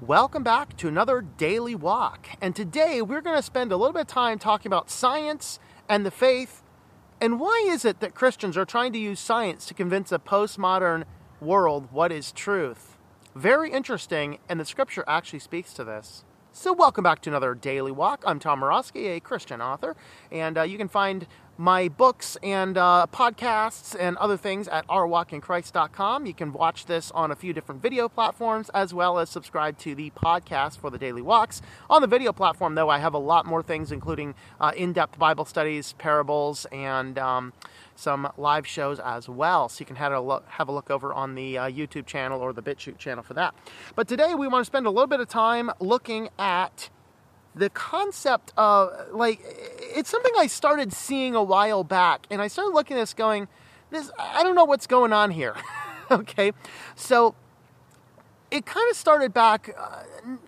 Welcome back to another daily walk. And today we're going to spend a little bit of time talking about science and the faith. And why is it that Christians are trying to use science to convince a postmodern world what is truth? Very interesting, and the scripture actually speaks to this. So, welcome back to another daily walk. I'm Tom Morosky, a Christian author, and uh, you can find my books and uh, podcasts and other things at ourwalkinchrist.com. You can watch this on a few different video platforms as well as subscribe to the podcast for the daily walks. On the video platform, though, I have a lot more things, including uh, in depth Bible studies, parables, and um, some live shows as well. So you can have a look, have a look over on the uh, YouTube channel or the BitChute channel for that. But today we want to spend a little bit of time looking at the concept of like it's something I started seeing a while back, and I started looking at this going, this I don't know what's going on here. okay, so it kind of started back. Uh,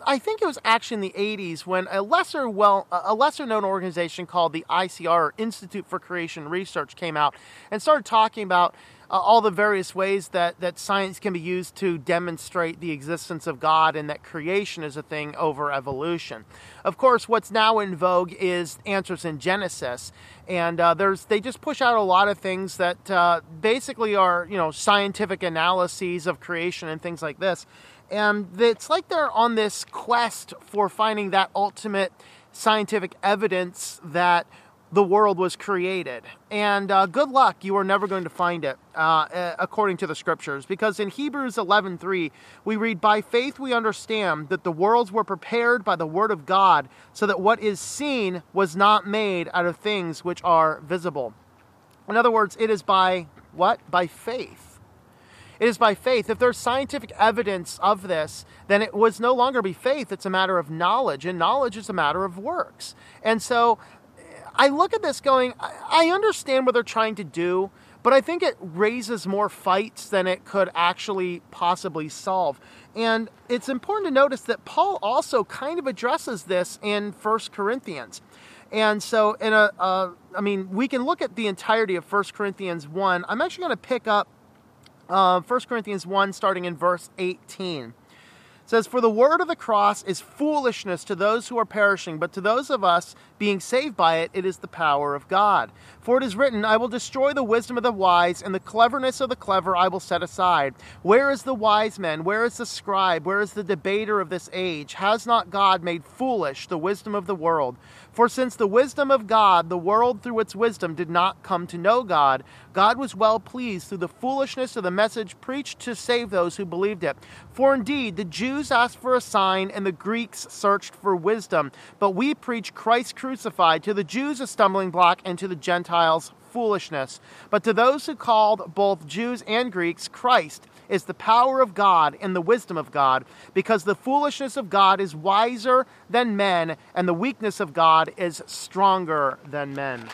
I think it was actually in the '80s when a lesser well a lesser known organization called the ICR Institute for Creation Research came out and started talking about uh, all the various ways that, that science can be used to demonstrate the existence of God and that creation is a thing over evolution. Of course, what's now in vogue is answers in Genesis, and uh, there's they just push out a lot of things that uh, basically are you know scientific analyses of creation and things like this, and it's like they're on this quest for finding that ultimate scientific evidence that the world was created. And uh, good luck, you are never going to find it, uh, according to the scriptures. Because in Hebrews 11.3, we read, By faith we understand that the worlds were prepared by the word of God, so that what is seen was not made out of things which are visible. In other words, it is by what? By faith. It is by faith. If there's scientific evidence of this, then it was no longer be faith. It's a matter of knowledge, and knowledge is a matter of works. And so I look at this going, I understand what they're trying to do, but I think it raises more fights than it could actually possibly solve. And it's important to notice that Paul also kind of addresses this in First Corinthians. And so, in a, uh, I mean, we can look at the entirety of First Corinthians 1. I'm actually going to pick up uh, 1 Corinthians 1, starting in verse 18 says, For the word of the cross is foolishness to those who are perishing, but to those of us being saved by it, it is the power of God. For it is written, I will destroy the wisdom of the wise, and the cleverness of the clever I will set aside. Where is the wise man? Where is the scribe? Where is the debater of this age? Has not God made foolish the wisdom of the world? For since the wisdom of God, the world through its wisdom did not come to know God, God was well pleased through the foolishness of the message preached to save those who believed it. For indeed, the Jews asked for a sign, and the Greeks searched for wisdom. But we preach Christ crucified, to the Jews a stumbling block, and to the Gentiles foolishness. But to those who called both Jews and Greeks, Christ is the power of God and the wisdom of God, because the foolishness of God is wiser than men, and the weakness of God is stronger than men.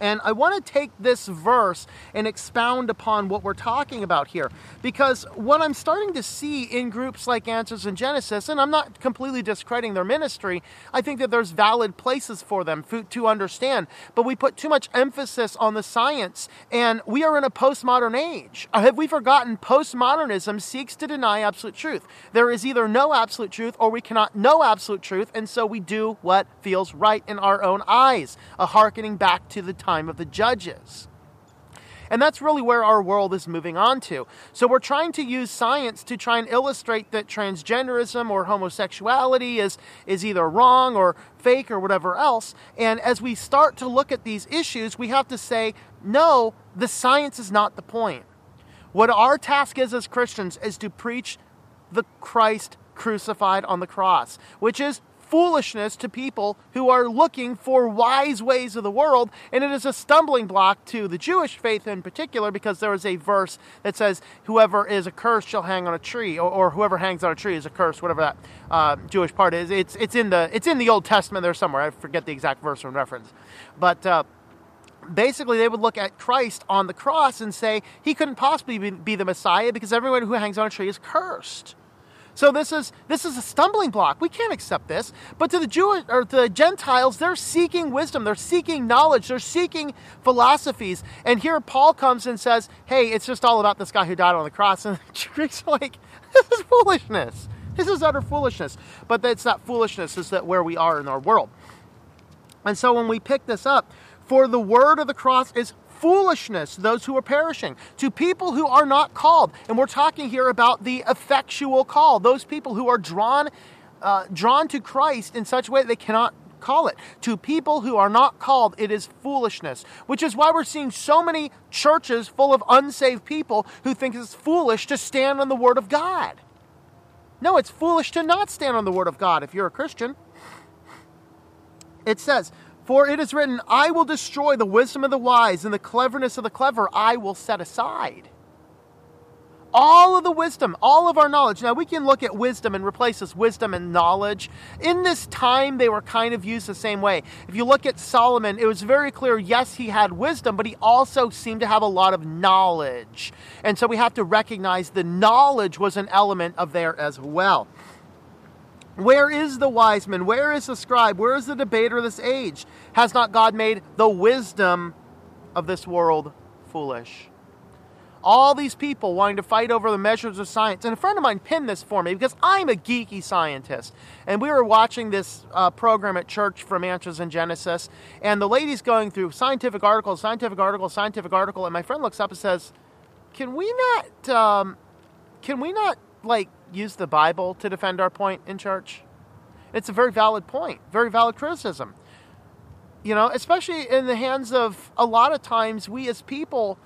And I want to take this verse and expound upon what we're talking about here. Because what I'm starting to see in groups like Answers in Genesis, and I'm not completely discrediting their ministry, I think that there's valid places for them to understand. But we put too much emphasis on the science, and we are in a postmodern age. Uh, have we forgotten postmodernism seeks to deny absolute truth? There is either no absolute truth or we cannot know absolute truth, and so we do what feels right in our own eyes, a hearkening back to the time of the judges. And that's really where our world is moving on to. So we're trying to use science to try and illustrate that transgenderism or homosexuality is, is either wrong or fake or whatever else. And as we start to look at these issues, we have to say, no, the science is not the point. What our task is as Christians is to preach the Christ crucified on the cross, which is foolishness to people who are looking for wise ways of the world, and it is a stumbling block to the Jewish faith in particular because there is a verse that says, Whoever is accursed shall hang on a tree, or, or whoever hangs on a tree is accursed, whatever that uh, Jewish part is. It's, it's, in the, it's in the Old Testament there somewhere. I forget the exact verse and reference. But. Uh, basically they would look at Christ on the cross and say he couldn't possibly be, be, the Messiah because everyone who hangs on a tree is cursed. So this is this is a stumbling block. We can't accept this. But to the Jewish or to the Gentiles, they're seeking wisdom, they're seeking knowledge, they're seeking philosophies. And here Paul comes and says, "Hey, it's just all about this guy who died on the cross." And the Greeks are like, "This is foolishness. This is utter foolishness. But it's that foolishness is that where we are in our world. And so when we pick this up, for the word of the cross is foolishness those who are perishing, to people who are not called. And we're talking here about the effectual call, those people who are drawn, uh, drawn to Christ in such a way that they cannot call it. To people who are not called, it is foolishness, which is why we're seeing so many churches full of unsaved people who think it's foolish to stand on the Word of God. No, it's foolish to not stand on the Word of God if you're a Christian. It says, For it is written, I will destroy the wisdom of the wise, and the cleverness of the clever I will set aside. All of the wisdom, all of our knowledge. Now, we can look at wisdom and replace this wisdom and knowledge. In this time, they were kind of used the same way. If you look at Solomon, it was very clear yes, he had wisdom, but he also seemed to have a lot of knowledge. And so we have to recognize the knowledge was an element of there as well. Where is the wise man? Where is the scribe? Where is the debater of this age? Has not God made the wisdom of this world foolish? All these people wanting to fight over the measures of science. And a friend of mine pinned this for me because I'm a geeky scientist. And we were watching this uh, program at church from Answers in Genesis. And the lady's going through scientific article, scientific article, scientific article. And my friend looks up and says, Can we not, um, can we not like use the Bible to defend our point in church? It's a very valid point, very valid criticism. You know, especially in the hands of a lot of times we as people,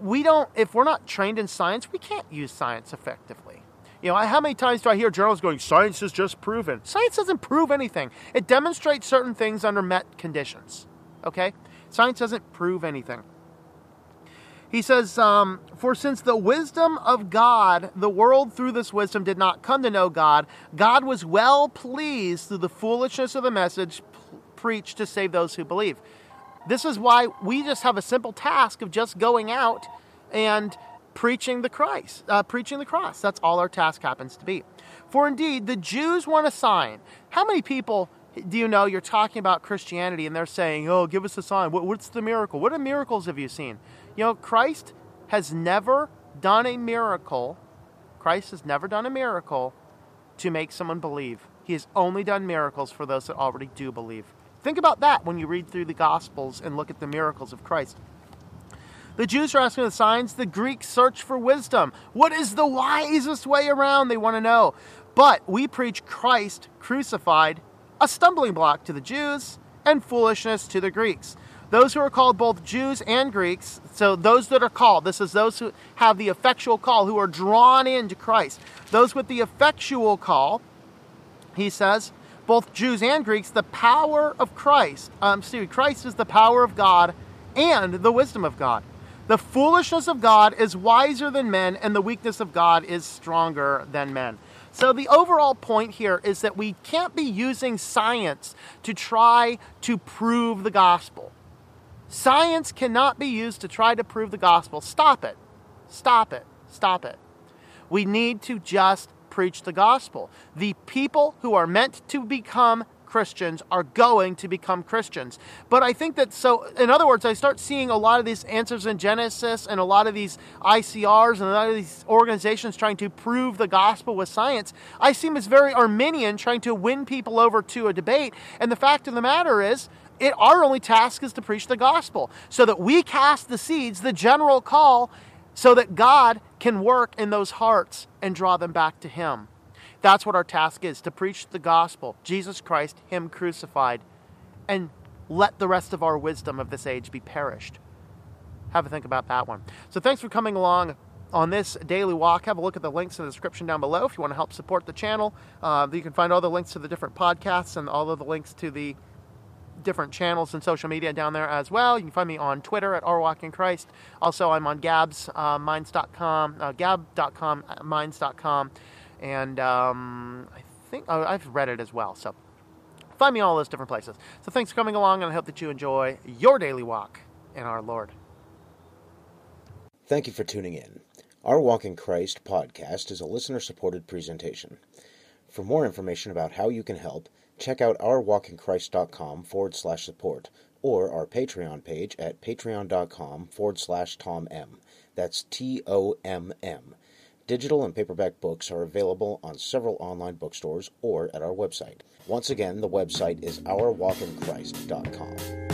we don't, if we're not trained in science, we can't use science effectively. You know, how many times do I hear journals going, science is just proven? Science doesn't prove anything. It demonstrates certain things under met conditions. Okay? Science doesn't prove anything. He says, um, For since the wisdom of God, the world through this wisdom did not come to know God, God was well pleased through the foolishness of the message preached to save those who believe. This is why we just have a simple task of just going out and preaching the Christ, uh, preaching the cross. That's all our task happens to be. For indeed, the Jews want a sign. How many people do you know you're talking about Christianity and they're saying, "Oh, give us a sign. What, what's the miracle? What miracles have you seen?" You know, Christ has never done a miracle. Christ has never done a miracle to make someone believe. He has only done miracles for those that already do believe. Think about that when you read through the Gospels and look at the miracles of Christ. The Jews are asking the signs, the Greeks search for wisdom. What is the wisest way around? They want to know. But we preach Christ crucified, a stumbling block to the Jews and foolishness to the Greeks. Those who are called both Jews and Greeks, so those that are called, this is those who have the effectual call, who are drawn into Christ. Those with the effectual call, he says, both Jews and Greeks, the power of Christ. Um, excuse Christ is the power of God and the wisdom of God. The foolishness of God is wiser than men, and the weakness of God is stronger than men. So, the overall point here is that we can't be using science to try to prove the gospel. Science cannot be used to try to prove the gospel. Stop it. Stop it. Stop it. We need to just preach the gospel. The people who are meant to become Christians are going to become Christians. But I think that so, in other words, I start seeing a lot of these answers in Genesis and a lot of these ICRs and a lot of these organizations trying to prove the gospel with science. I see as very Arminian, trying to win people over to a debate. And the fact of the matter is, it, our only task is to preach the gospel so that we cast the seeds, the general call, so that God can work in those hearts and draw them back to Him. That's what our task is to preach the gospel, Jesus Christ, Him crucified, and let the rest of our wisdom of this age be perished. Have a think about that one. So, thanks for coming along on this daily walk. Have a look at the links in the description down below if you want to help support the channel. Uh, you can find all the links to the different podcasts and all of the links to the different channels and social media down there as well. You can find me on Twitter at ourwalkinchrist. Also, I'm on Gabs, uh, minds.com, uh, gab.com, minds.com, and um, I think oh, I've read it as well. So find me all those different places. So thanks for coming along, and I hope that you enjoy your daily walk in our Lord. Thank you for tuning in. Our Walk in Christ podcast is a listener supported presentation. For more information about how you can help, check out ourwalkinchrist.com forward slash support or our Patreon page at patreon.com forward slash Tom M. That's T O M M. Digital and paperback books are available on several online bookstores or at our website. Once again, the website is ourwalkinchrist.com.